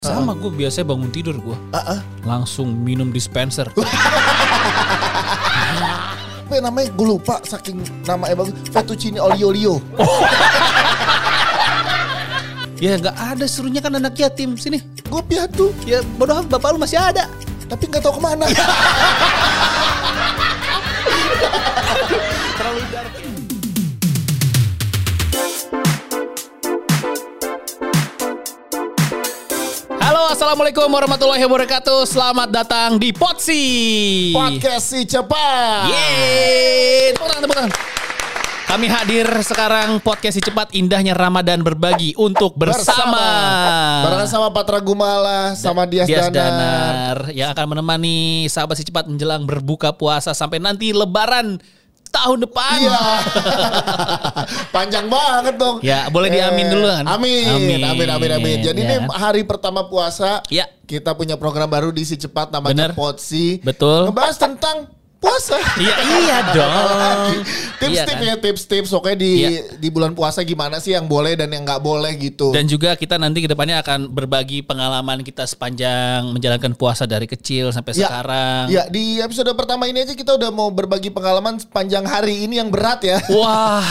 Sama gue biasanya bangun tidur gue ah. langsung minum dispenser. Apa ya namanya gue lupa saking namanya bagus. Fettuccine olio olio. ya nggak ada serunya kan anak yatim sini. Gue piatu. Ya bodoh bapak lu masih ada. Tapi nggak tahu ke mana. Halo, assalamualaikum warahmatullahi wabarakatuh. Selamat datang di Potsi. Podcast si cepat. Yeay, tepuk tangan, tepuk tangan. Kami hadir sekarang podcast si cepat indahnya Ramadan berbagi untuk bersama. Barengan sama Patra Gumala, sama Dias, Dias Danar. Danar yang akan menemani sahabat si cepat menjelang berbuka puasa sampai nanti lebaran tahun depan. Iya. Panjang banget dong. Ya, boleh diamin dulu kan? Amin. Amin. Amin, amin, amin. Jadi Ya ini kan? hari pertama puasa. Ya. Kita punya program baru di Si Cepat namanya. Potsi. Betul. Ngebahas tentang puasa. Iya, iya dong. Tips-tips Iya ya, tips-tips. Oke di Iya. di bulan puasa gimana sih yang boleh dan yang nggak boleh gitu. Dan juga kita nanti ke depannya akan berbagi pengalaman kita sepanjang menjalankan puasa dari kecil sampai Ya, sekarang. Ya di episode pertama ini aja kita udah mau berbagi pengalaman sepanjang hari ini yang berat ya. Wah,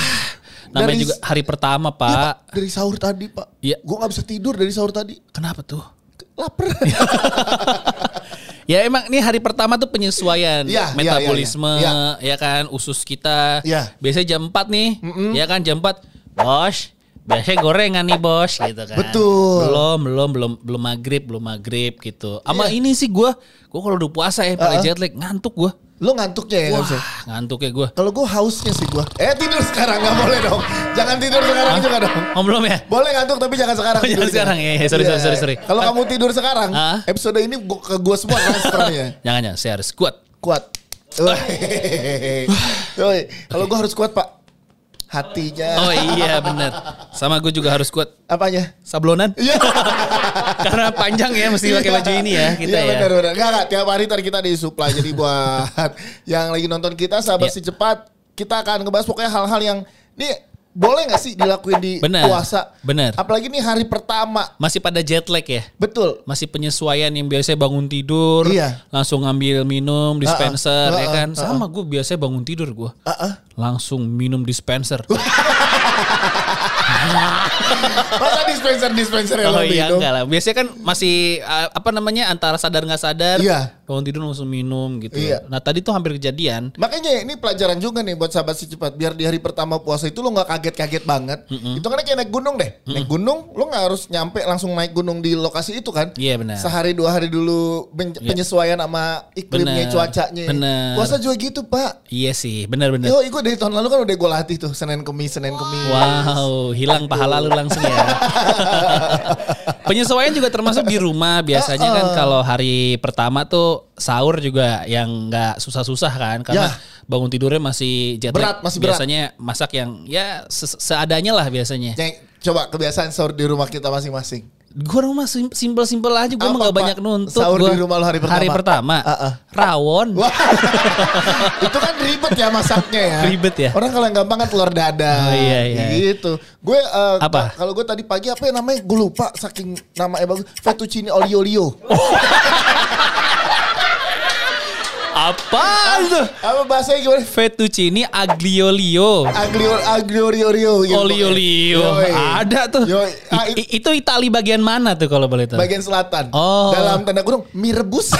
namanya Dari- juga hari pertama Iya, pak. Pak. Dari sahur tadi pak. Iya. Gue nggak bisa tidur dari sahur tadi. Kenapa tuh? Lapar. Ya emang ini hari pertama tuh penyesuaian Iya, iya, metabolisme iya, ya kan usus kita. Iya. Biasanya jam 4 nih, ya kan jam 4. Bos, biasanya gorengan nih bos gitu kan. Betul. Belum, belum, belum, belum maghrib, belum maghrib gitu. Sama ini sih gua, gua kalau udah puasa ya pakai jet lag ngantuk gua. Lo ngantuknya ya Wah, harusnya? ngantuk ya gua. Kalau gue hausnya sih gue. Eh tidur sekarang nggak boleh dong. Jangan tidur sekarang juga dong. Oh belum ya? Boleh ngantuk tapi jangan sekarang. Oh, jangan sekarang, iya, iya, sorry, sorry, sorry, sorry. Kalau kamu tidur sekarang, episode ini gua- ke gue semua transfernya. Jangan jangan, saya harus kuat. Kuat. Kalau gue harus kuat pak. Hatinya. Oh iya benar. Sama gue juga harus kuat. Apanya? Sablonan. Iya. Karena panjang ya mesti pakai baju ini ya kita Iya ya. benar benar. Enggak enggak tiap hari ntar kita disuplai. Jadi buat yang lagi nonton kita sahabat Iya. si cepat, kita akan ngebahas pokoknya hal-hal yang nih boleh nggak sih dilakuin di Benar. puasa? Benar. Apalagi nih hari pertama. Masih pada jet lag ya. Betul. Masih penyesuaian yang biasanya bangun tidur, Iya. langsung ngambil minum dispenser Ah, ah, ya kan. ah, Sama gue biasanya bangun tidur gue, Ah, ah. langsung minum dispenser. Masa dispenser dispenser yang oh iya minum? enggak lah. Biasanya kan masih uh, apa namanya antara sadar nggak sadar. Iya. Bangun tidur langsung minum gitu. Iya. Nah tadi tuh hampir kejadian. Makanya ini pelajaran juga nih buat sahabat si cepat biar di hari pertama puasa itu lo nggak kaget-kaget banget. Itu kan kayak naik gunung deh. Naik gunung lo nggak harus nyampe langsung naik gunung di lokasi itu kan. Iya, benar. Sehari dua hari dulu ben- penyesuaian sama iklimnya Benar, cuacanya. benar. Puasa juga gitu pak. Iya sih, benar-benar. Yo, gue dari tahun lalu kan udah gue latih tuh Senin Kemis Senin Kemis. Wow, hilang pahala lu langsung ya. Penyesuaian juga termasuk di rumah biasanya kan kalau hari pertama tuh sahur juga yang nggak susah-susah kan karena Ya. bangun tidurnya masih jet. Berat, masih berat. Biasanya masak yang ya se- seadanya lah biasanya. Coba kebiasaan sahur di rumah kita masing-masing. Gue rumah sim- simpel-simpel aja, gue mah gak banyak nuntut. Sahur gua. di rumah lu hari pertama? Hari pertama, Ah, ah. rawon. Itu kan ribet ya masaknya ya. Ribet ya? Orang kalau yang gampang kan telur dadar. Oh, iya, iya. Gitu. Gue eh, Apa? Kalau gue tadi pagi apa ya namanya? Gue lupa saking namanya bagus. Fettuccine olio olio. Apa itu? Apa bahasanya gimana? Fettuccine aglio-olio. Aglio aglio olio olio. gitu. Olio-olio. Yoi. Ada tuh. Yoi. Ah, I- i- itu Itali bagian mana tuh kalau boleh tahu? Bagian selatan. Oh. Dalam tanda kurung mie rebus.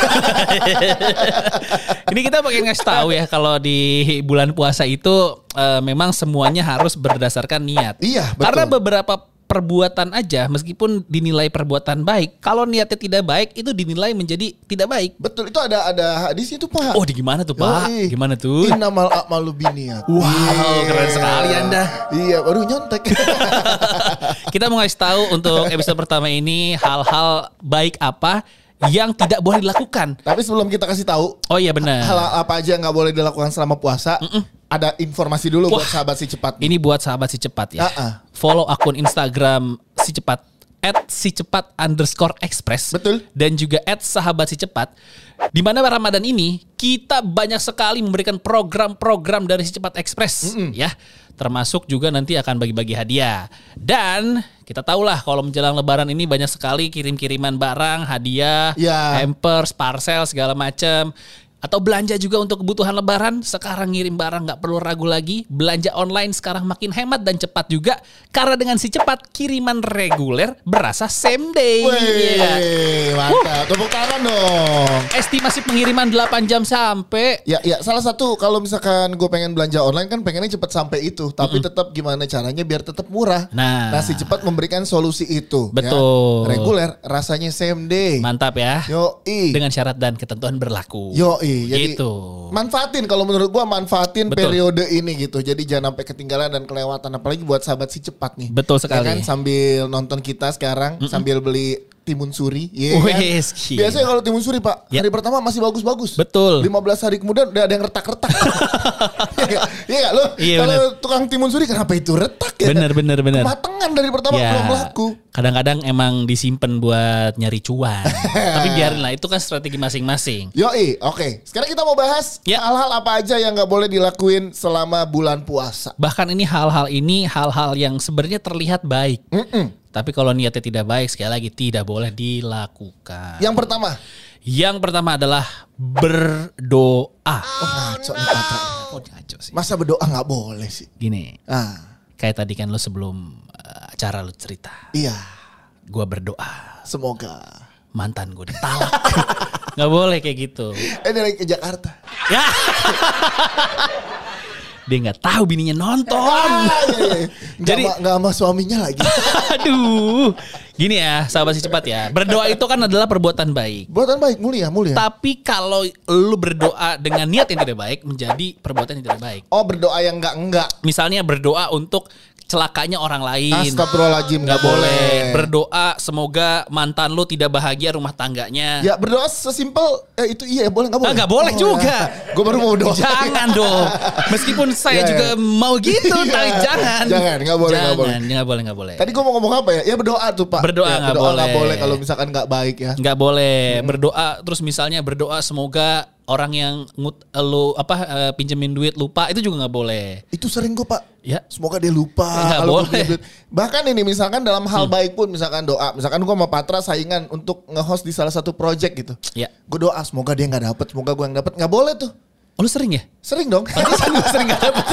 Ini kita pengen ngasih tahu ya kalau di bulan puasa itu eh, memang semuanya harus berdasarkan niat. Iya, betul. Karena beberapa perbuatan aja meskipun dinilai perbuatan baik, kalau niatnya tidak baik itu dinilai menjadi tidak baik. Betul itu ada ada hadis itu pak. Oh, di gimana tuh, Pak? Yoi. Gimana tuh? Innamal a'malu biniat. Wow, Iya. keren sekali Anda. Iya, baru nyontek. Kita mau ngasih tahu untuk episode pertama ini hal-hal baik apa yang tidak boleh dilakukan. Tapi sebelum kita kasih tahu Oh iya benar. hal apa aja yang nggak boleh dilakukan selama puasa, ada informasi dulu buat Wah. sahabat si cepat. Ini buat sahabat si cepat ya. Ah, ah. Follow akun Instagram si cepat at si cepat underscore express. Betul. Dan juga at sahabat si cepat. Di mana Ramadan ini kita banyak sekali memberikan program-program dari si cepat express ya. Termasuk juga nanti akan bagi-bagi hadiah. Dan kita tahulah kalau menjelang lebaran ini banyak sekali kirim-kiriman barang, hadiah, Ya. hampers, parcel segala macam. Atau belanja juga untuk kebutuhan lebaran. Sekarang ngirim barang nggak perlu ragu lagi. Belanja online sekarang makin hemat dan cepat juga. Karena dengan si cepat kiriman reguler berasa same day. Mantap. Tepuk tangan dong. Estimasi pengiriman 8 jam sampai. Ya, ya salah satu kalau misalkan gue pengen belanja online kan pengennya cepat sampai itu, tapi tetap gimana caranya biar tetap murah. Nah. Nasi cepat memberikan solusi itu. ya. Betul. Reguler rasanya same day. Mantap ya. Yo Dengan syarat dan ketentuan berlaku. Yo jadi Gitu. manfaatin kalau menurut gua manfaatin Betul. periode ini gitu. Jadi jangan sampai ketinggalan dan kelewatan apalagi buat sahabat si cepat nih. Betul Ya sekali. kan sambil nonton kita sekarang sambil beli timun suri, Iya kan? Wes, gila. Biasanya kalau timun suri Pak, Ya. hari pertama masih bagus-bagus. Betul. 15 hari kemudian udah ada yang retak-retak. Iya? Iya? Lo Iya, kalau tukang timun suri kenapa itu retak ya? Bener, bener, bener. Kematangan dari pertama Ya, belum laku. kadang-kadang emang disimpan buat nyari cuan. Tapi biarin lah, itu kan strategi masing-masing. Yoi, oke. Sekarang kita mau bahas Ya. hal-hal apa aja yang nggak boleh dilakuin selama bulan puasa. Bahkan ini hal-hal ini hal-hal yang sebenarnya terlihat baik. Mm-mm. Tapi kalau niatnya tidak baik, sekali lagi tidak boleh dilakukan. Yang pertama, Yang pertama adalah berdoa. oh ngaco nih kata. Oh, ngaco sih. Masa berdoa nggak boleh sih? Gini, Ah, kayak tadi kan lo sebelum uh, acara lo cerita. iya. Gua berdoa, Semoga. mantan gue ditalak. Nggak boleh kayak gitu. Eh dari ke Jakarta. Ya. Dia nggak tahu bininya nonton. Ah, iya, iya. Nggak Jadi- nggak sama suaminya lagi. Aduh. Gini ya, sahabat si cepat ya. Berdoa itu kan adalah perbuatan baik. Buatan baik, mulia, mulia. Tapi kalau lu berdoa dengan niat yang tidak baik menjadi perbuatan yang tidak baik. Oh berdoa yang enggak enggak. Misalnya berdoa untuk celakanya orang lain. Astagfirullahaladzim Nggak boleh. Berdoa semoga mantan lu tidak bahagia rumah tangganya. Ya berdoa sesimpel eh, itu iya boleh nggak boleh? Ah, nggak boleh juga. Gue baru mau doa. Jangan dong. Meskipun saya Ya, ya. juga mau gitu, Iya. tapi jangan. Jangan, nggak boleh, nggak boleh. Nggak boleh, nggak boleh. Tadi gue mau ngomong apa ya? Ya berdoa tuh pak. Berdoa Ya, nggak nggak boleh. boleh kalau misalkan nggak baik ya. nggak boleh berdoa terus misalnya berdoa semoga orang yang ngut lu apa eh, pinjemin duit lupa itu juga nggak boleh. Itu sering gue pak. Ya. Semoga dia lupa. Nggak kalau boleh. Hmm. duit. Bahkan ini misalkan dalam hal baik pun misalkan doa. Misalkan gue sama Patra saingan untuk nge-host di salah satu project gitu. Ya. Gue doa semoga dia nggak dapet, semoga gue yang dapet. Nggak boleh tuh. Oh, lu sering ya? Sering dong. Pantesan lu sering gak dapet.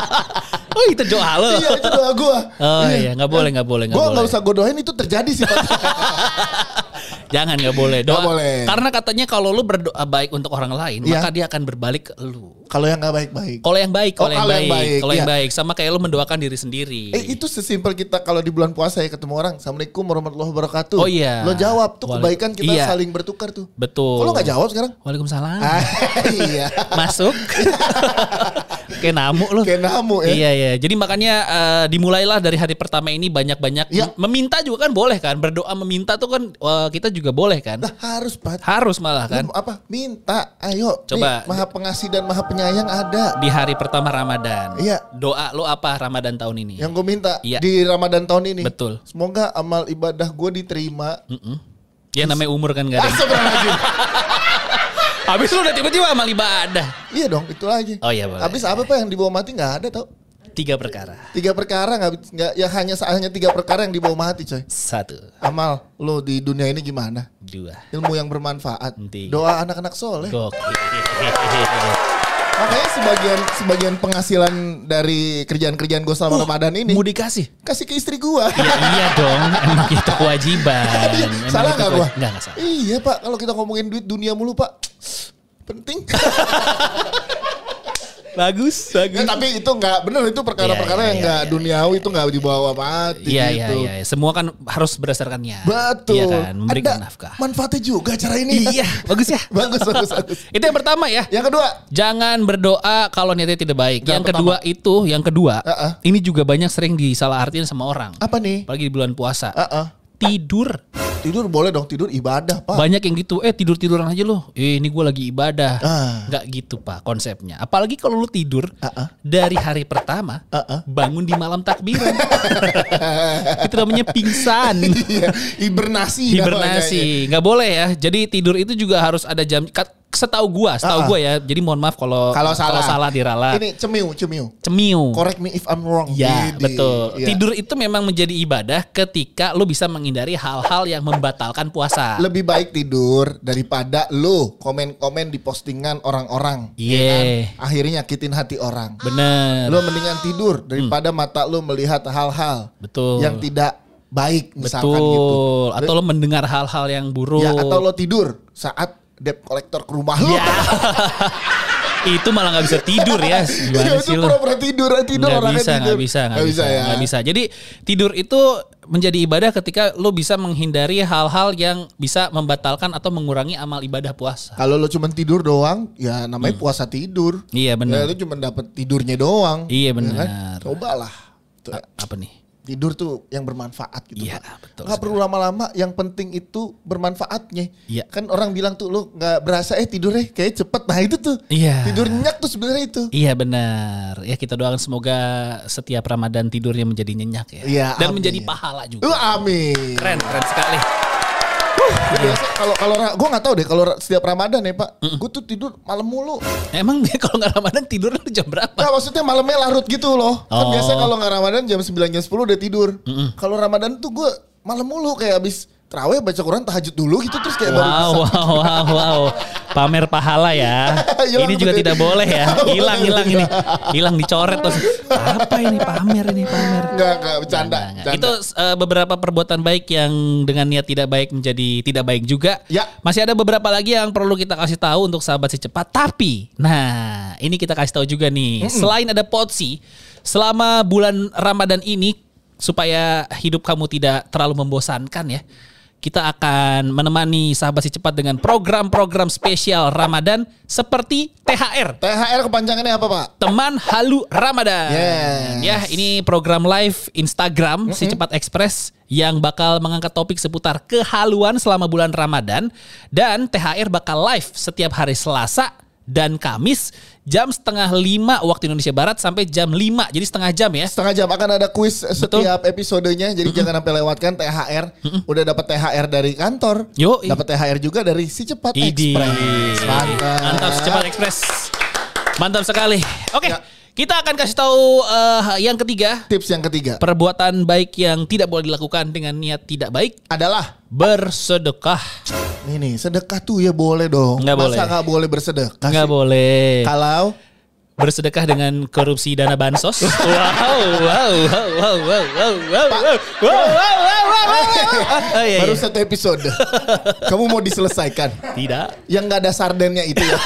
oh itu doa lo. iya itu doa gue. Oh iya nggak boleh nggak boleh nggak Gue boleh. nggak usah gue doain itu terjadi sih pak. Jangan nggak boleh doa. Nggak boleh. Karena katanya kalau lu berdoa baik untuk orang lain Iya. maka dia akan berbalik ke lu. kalau yang nggak baik-baik. Kalau yang baik, Oh, kalau yang kalau yang baik, baik, kalau yang iya. baik sama kayak lu mendoakan diri sendiri. Eh itu sesimpel kita kalau di bulan puasa ya ketemu orang. Assalamualaikum warahmatullahi wabarakatuh. Oh, iya. Lo jawab tuh kebaikan kita iya. saling bertukar tuh. Betul. Kok lo gak jawab sekarang? Waalaikumsalam. Ah, iya. Masuk. Kayak namu lu. Kayak namu ya. Iya iya. Jadi makanya eh, dimulailah dari hari pertama ini banyak-banyak Ya. meminta juga kan boleh kan. Berdoa meminta tuh kan eh, kita juga boleh kan. Nah, harus Pat. Harus malah kan. Apa? Minta. Ayo. Coba. Nih, maha pengasih dan maha penyayang ada. Di hari pertama Ramadan. Iya. Doa lo apa Ramadan tahun ini? Yang gue minta Iya. di Ramadan tahun ini. Betul. Semoga amal ibadah gue diterima. Mm-mm. Ya namanya umur kan gak ada. yang-. Habis lu udah tiba-tiba amal ibadah. iya dong, itu lagi. Oh iya boleh. Habis apa pak yang dibawa mati nggak ada tau? Tiga perkara. Tiga perkara nggak nggak ya hanya hanya tiga perkara yang dibawa mati coy. Satu, Amal lo di dunia ini gimana? dua, Ilmu yang bermanfaat. Tiga. Doa anak-anak soleh. gokil. Makanya sebagian sebagian penghasilan dari kerjaan-kerjaan gue selama Ramadan ini Mau dikasih? kasih ke istri gue. Ya iya dong, emang itu kewajiban. Emang salah nggak? Nggak, nggak salah. Iya pak, kalau kita ngomongin duit dunia mulu pak, penting. Bagus, bagus. Ya, tapi itu nggak bener itu perkara-perkara Iya, iya, yang iya, nggak iya. duniawi itu nggak dibawa mati Iya, iya, gitu. iya. Semua kan harus berdasarkan niat. Betul. Iya kan, memberikan Ada nafkah. manfaatnya juga cara ini. Iya, bagus ya. bagus, bagus, bagus. Itu yang pertama ya. Yang kedua, Jangan berdoa kalau niatnya tidak baik. Yang yang kedua itu, yang kedua, Uh-uh. ini juga banyak sering disalahartiin sama orang. apa nih? Apalagi di bulan puasa. Uh-uh. tidur. Tidur boleh dong, tidur ibadah, Pak. Banyak yang gitu, eh tidur tiduran aja lo. Eh ini gue lagi ibadah. Ah. Nggak gitu pak konsepnya. Apalagi kalau lu tidur Ah, ah. dari hari pertama, Ah, ah. bangun di malam takbiran. Itu namanya pingsan. Iya, hibernasi. Hibernasi. Nggak boleh ya. Jadi tidur itu juga harus ada jam. Setahu gua, setahu Ah, ah. gua ya. Jadi mohon maaf kalau Kalau salah. salah diralat. Ini cemiu, cemiu. Cemiu. Correct me if I'm wrong. Ya, betul. Iya. Tidur itu memang menjadi ibadah ketika lu bisa menghindari hal-hal yang membatalkan puasa. Lebih baik tidur daripada lu komen-komen di postingan orang-orang. Iya. ya kan? Akhirnya nyakitin hati orang. Bener. Lu mendingan tidur daripada mata lu melihat hal-hal Betul. yang tidak baik misalkan Betul. gitu. Atau lo mendengar hal-hal yang buruk. Ya atau lo tidur saat debt collector ke rumah lu. Ya. itu malah nggak bisa tidur ya. Gimana Iya, sih itu pura-pura tidur, tidur Nggak orangnya bisa, tidur. nggak bisa, nggak bisa, ya. nggak bisa. Jadi tidur itu menjadi ibadah ketika lo bisa menghindari hal-hal yang bisa membatalkan atau mengurangi amal ibadah puasa. Kalau lo cuma tidur doang, ya namanya puasa tidur. Iya benar. Ya, lo cuma dapat tidurnya doang. Iya, ya kan? benar. Cobalah. A- apa nih? Tidur tuh yang bermanfaat gitu. Pak. betul Nggak perlu lama-lama, yang penting itu bermanfaatnya. Iya. Kan orang bilang tuh lo nggak berasa eh tidurnya kayak cepet. Nah itu tuh. Iya. Tidur nyenyak tuh sebenarnya itu. Iya benar. Ya kita doakan semoga setiap Ramadan tidurnya menjadi nyenyak ya. Iya, Dan amin. menjadi pahala juga. Uh, amin. Keren, keren sekali. Kalau kalau gue nggak tahu deh kalau setiap Ramadan ya Pak, gue tuh tidur malam mulu. Emang dia kalau nggak Ramadan tidur lu jam berapa? Nah maksudnya malamnya larut gitu loh. Kan Oh. biasa kalau nggak Ramadan jam 9 jam 10 udah tidur. Kalau Ramadan tuh gue malam mulu kayak abis terawih baca Quran tahajud dulu gitu terus kayak baru Wow, bisa. wow, wow, wow. Pamer pahala ya. Ini juga tidak boleh ya. Hilang, hilang ini. Hilang dicoret terus. Apa ini pamer ini pamer? Enggak enggak bercanda. Nah, bercanda. Itu eh, beberapa perbuatan baik yang dengan niat tidak baik menjadi tidak baik juga. Ya. Masih ada beberapa lagi yang perlu kita kasih tahu untuk sahabat si cepat. Tapi, nah ini kita kasih tahu juga nih. Selain ada potsi, selama bulan Ramadan ini supaya hidup kamu tidak terlalu membosankan ya. Kita akan menemani sahabat si cepat dengan program-program spesial Ramadan seperti THR. THR kepanjangannya apa Pak? Teman Halu Ramadan. Yes. Ya, ini program live Instagram si Cepat Express yang bakal mengangkat topik seputar kehaluan selama bulan Ramadan dan THR bakal live setiap hari Selasa dan Kamis jam setengah lima waktu Indonesia Barat sampai jam 5 jadi setengah jam ya. Setengah jam akan ada kuis setiap episodenya jadi jangan sampai lewatkan THR. Udah dapat THR dari kantor. Yoi. Dapat THR juga dari si cepat Idi. Express. Mantap. Mantap si Cepat Express. Mantap sekali. Oke, Ya. Kita akan kasih tahu eh, yang ketiga Tips yang ketiga perbuatan baik yang tidak boleh dilakukan dengan niat tidak baik adalah bersedekah. Ini nih, sedekah tuh ya boleh dong. Nggak Masa boleh. nggak boleh bersedekah Nggak sih? boleh. Kalau bersedekah dengan korupsi dana bansos. Wow, wow, wow, wow, wow, wow, wow, wow, wow, wow, wow, wow. Oh, iya, baru iya. satu episode, kamu mau diselesaikan. Tidak. Yang nggak ada sardennya itu ya.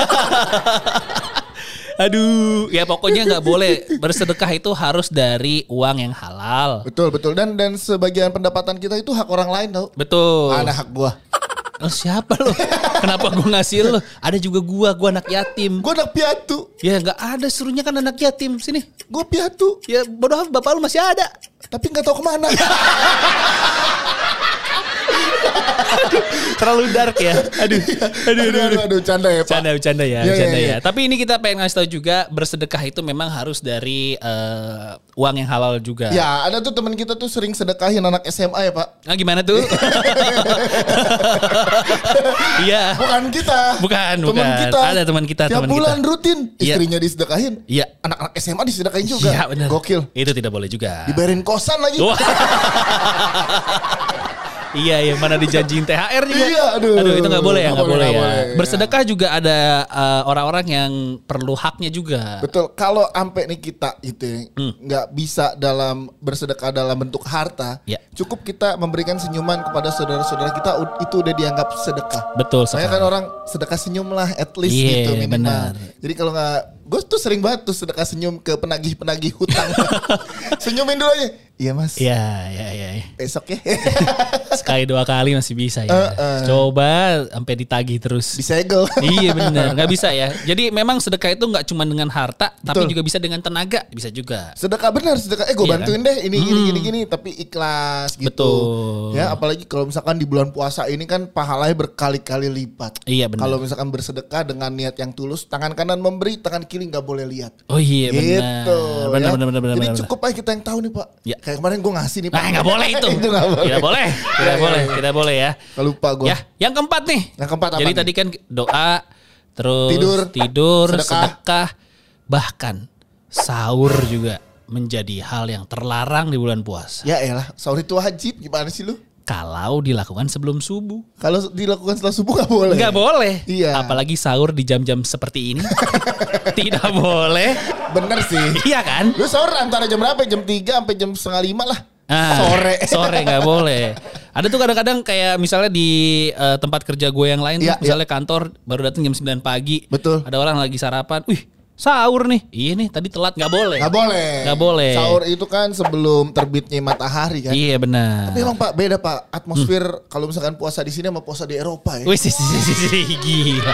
Aduh, ya pokoknya nggak boleh bersedekah itu harus dari uang yang halal. betul betul dan dan sebagian pendapatan kita itu hak orang lain tau. Betul. Ada hak gua. Lo siapa lo? Kenapa gua ngasih lo? Ada juga gua, gua anak yatim. Gua anak piatu. Ya nggak ada suruhnya kan anak yatim sini. Gua piatu. Ya bodoh bapak lu masih ada. Tapi nggak tahu ke mana. Terlalu dark ya. Aduh, aduh, aduh, aduh, aduh, canda ya pak. Canda, bercanda ya, Iya, bercanda iya, ya. iya. Tapi ini kita pengen ngasih tahu juga bersedekah itu memang harus dari eh, uang yang halal juga. Ya ada tuh teman kita tuh sering sedekahin anak SMA ya pak. Nah, gimana tuh? Iya. Bukan kita. Bukan, Teman bukan. kita. Ada teman kita, Tiap teman bulan kita. rutin. Iya. Istrinya disedekahin. Iya. Anak-anak SMA disedekahin juga. Iya, benar. Gokil. Itu tidak boleh juga. Dibayarin kosan lagi. Iya, yang mana dijanjiin THR juga. Iya, aduh. itu nggak boleh ya, Nggak boleh, boleh, ya. boleh, Bersedekah juga ada eh, orang-orang yang perlu haknya juga. Betul. Kalau sampai nih kita itu ya, Hmm. nggak bisa dalam bersedekah dalam bentuk harta, Ya. cukup kita memberikan senyuman kepada saudara-saudara kita itu udah dianggap sedekah. Betul Saya kan orang sedekah senyum lah, at least Iya, gitu minimal. benar. Jadi kalau nggak, gue tuh sering banget tuh sedekah senyum ke penagih-penagih hutang. Senyumin dulu aja. Iya mas. Ya, ya, ya. ya. Besok ya. Sekali dua kali masih bisa ya. Eh, eh. Coba sampai ditagih terus. Disegel. iya benar, nggak bisa ya. Jadi memang sedekah itu nggak cuma dengan harta, tapi Betul. juga bisa dengan tenaga, bisa juga. Sedekah benar, sedekah. Eh gue Iya bantuin kan? deh ini gini gini gini tapi ikhlas gitu. Betul. Ya apalagi kalau misalkan di bulan puasa ini kan pahalanya berkali-kali lipat. Iya benar. Kalau misalkan bersedekah dengan niat yang tulus, tangan kanan memberi, tangan kiri nggak boleh lihat. Oh iya benar. Gitu. Benar, ya. benar, benar, benar. Jadi benar. cukup aja kita yang tahu nih Pak. Ya. Kayak kemarin gue ngasih nih. Nah, nggak boleh itu. itu nggak boleh. Tidak boleh, tidak Ya, ya, boleh, ya. tidak boleh ya. Lupa gue. Ya, yang keempat nih. Yang keempat apa Jadi nih? tadi kan doa, terus Tidur, tidur, sedekah. sedekah. bahkan sahur juga menjadi hal yang terlarang di bulan puasa. Ya elah, sahur itu wajib. Gimana sih lu? Kalau dilakukan sebelum subuh. Kalau dilakukan setelah subuh nggak boleh. Nggak boleh. Iya. Apalagi sahur di jam-jam seperti ini. Tidak boleh. Bener sih. Iya kan? Lu sahur antara jam berapa? Jam 3 sampai jam setengah lima lah. Ah, Sore. Sore nggak boleh. Ada tuh kadang-kadang kayak misalnya di eh, tempat kerja gue yang lain, tuh, Iya, misalnya kantor baru datang jam 9 pagi. Betul. Ada orang lagi sarapan. Wih, sahur nih. Iya nih, tadi telat nggak boleh. Nggak boleh. Nggak boleh. Sahur itu kan sebelum terbitnya matahari kan. Iya benar. Tapi emang Pak beda Pak atmosfer kalau misalkan puasa di sini sama puasa di Eropa ya. Wih, sih, sih, sih, sih, gila.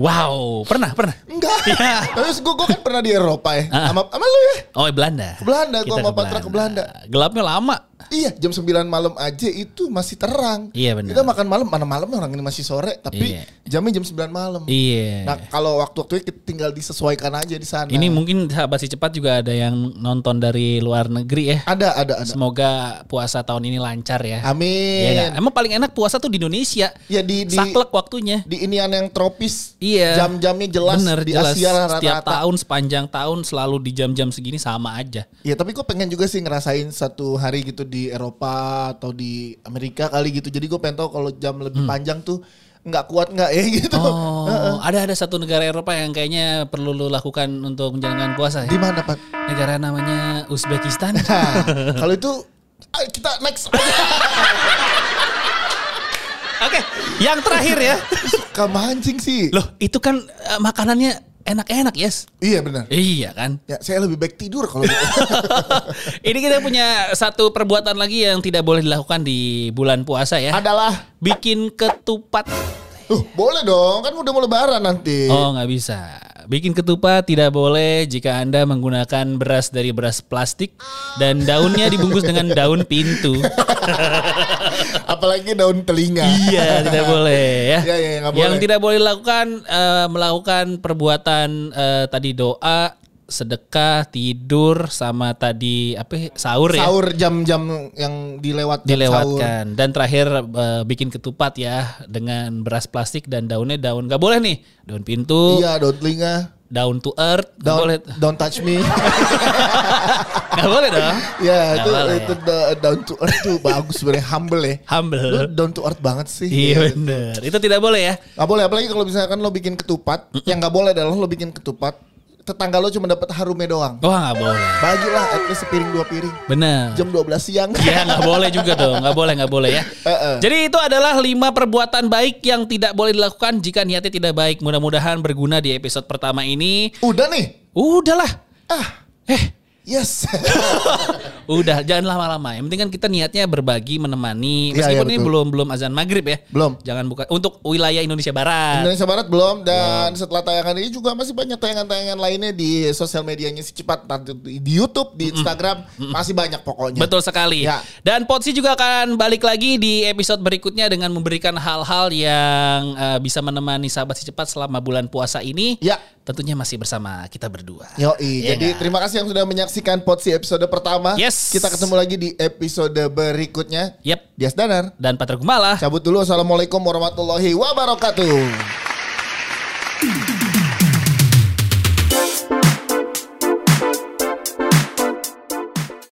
Wow, pernah, pernah. Enggak. Iya. Tapi gue gue kan pernah di Eropa ya. Ah. Sama sama lu ya. Oh, Belanda. Ke Belanda, gua Kita sama Patra ke Belanda. Gelapnya lama. Iya, jam 9 malam aja itu masih terang. Iya, benar. Kita makan malam, mana malam orang ini masih sore, tapi Iya. jamnya jam 9 malam. Iya. Nah, kalau waktu-waktunya kita tinggal disesuaikan aja di sana. Ini mungkin sahabat si cepat juga ada yang nonton dari luar negeri ya. ada ada ada. Semoga puasa tahun ini lancar ya. Iya Amin. nggak? Emang paling enak puasa tuh di Indonesia. Ya di di Saklek waktunya. di inian yang tropis. Iya. Jam-jamnya jelas Bener, di jelas. Asia lah Setiap rata-rata. tahun sepanjang tahun selalu di jam-jam segini sama aja. Ya tapi gue pengen juga sih ngerasain satu hari gitu di Eropa atau di Amerika kali gitu. Jadi gue pengen tahu kalau jam lebih panjang tuh nggak kuat nggak ya gitu. Hmm. Oh, ada ada satu negara Eropa yang kayaknya perlu lu lakukan untuk menjalankan puasa Di ya. mana Pak? Negara namanya Uzbekistan. Nah, kalau itu kita next. Oke, yang terakhir ya. Suka mancing sih. Loh, itu kan eh, makanannya enak-enak, yes. Iya benar. Iya kan? Ya saya lebih baik tidur kalau gitu. Ini kita punya satu perbuatan lagi yang tidak boleh dilakukan di bulan puasa ya. Adalah, Bikin ketupat. uh, boleh dong kan udah mau lebaran nanti. Oh nggak bisa. Bikin ketupat tidak boleh jika anda menggunakan beras dari beras plastik dan daunnya dibungkus dengan daun pintu. Apalagi daun telinga. iya tidak boleh ya. Iya, iya, Yang tidak boleh dilakukan eh, melakukan perbuatan eh, tadi doa, sedekah, tidur sama tadi apa ya, sahur ya. Sahur jam-jam yang dilewat jam sahur. dilewatkan dan terakhir eh, bikin ketupat ya dengan beras plastik dan daunnya daun. Nggak boleh nih. Daun pintu. Iya, daun telinga. daun to earth. Don't, boleh. don't touch me. nggak boleh dong. Ya, Nggak itu boleh. itu da- down to earth tuh bagus sebenarnya humble ya. Lu humble down to earth banget sih. iya bener. Itu tidak boleh ya. Gak boleh apalagi kalau misalkan lo bikin ketupat, yang gak boleh adalah lo bikin ketupat, tetangga lo cuma dapat harumnya doang. wah nggak boleh Bagilah at least sepiring dua piring. bener Jam 12 siang. Ya nggak boleh juga dong, nggak boleh nggak boleh ya. Eh, eh. Jadi itu adalah lima perbuatan baik yang tidak boleh dilakukan jika niatnya tidak baik. Mudah-mudahan berguna di episode pertama ini. Udah nih. Udahlah, Ah, eh yes. Udah, jangan lama-lama. Yang penting kan kita niatnya berbagi, menemani. Iya, Meskipun iya, ini betul. belum belum azan maghrib ya. Belum. Jangan buka untuk wilayah Indonesia Barat. Indonesia Barat belum dan setelah tayangan ini juga masih banyak tayangan-tayangan lainnya di sosial medianya si cepat di YouTube, di Instagram masih banyak pokoknya. Betul sekali. Ya. Dan Potsi juga akan balik lagi di episode berikutnya dengan memberikan hal-hal yang eh, bisa menemani sahabat si cepat selama bulan puasa ini. Ya. Tentunya masih bersama kita berdua. Yoi, Iya jadi nggak? terima kasih yang sudah menyaksikan Potsi episode pertama. Yes. Kita ketemu lagi di episode berikutnya. Yep. Dias Danar. Dan Patra Gumala. Cabut dulu. Assalamualaikum warahmatullahi wabarakatuh.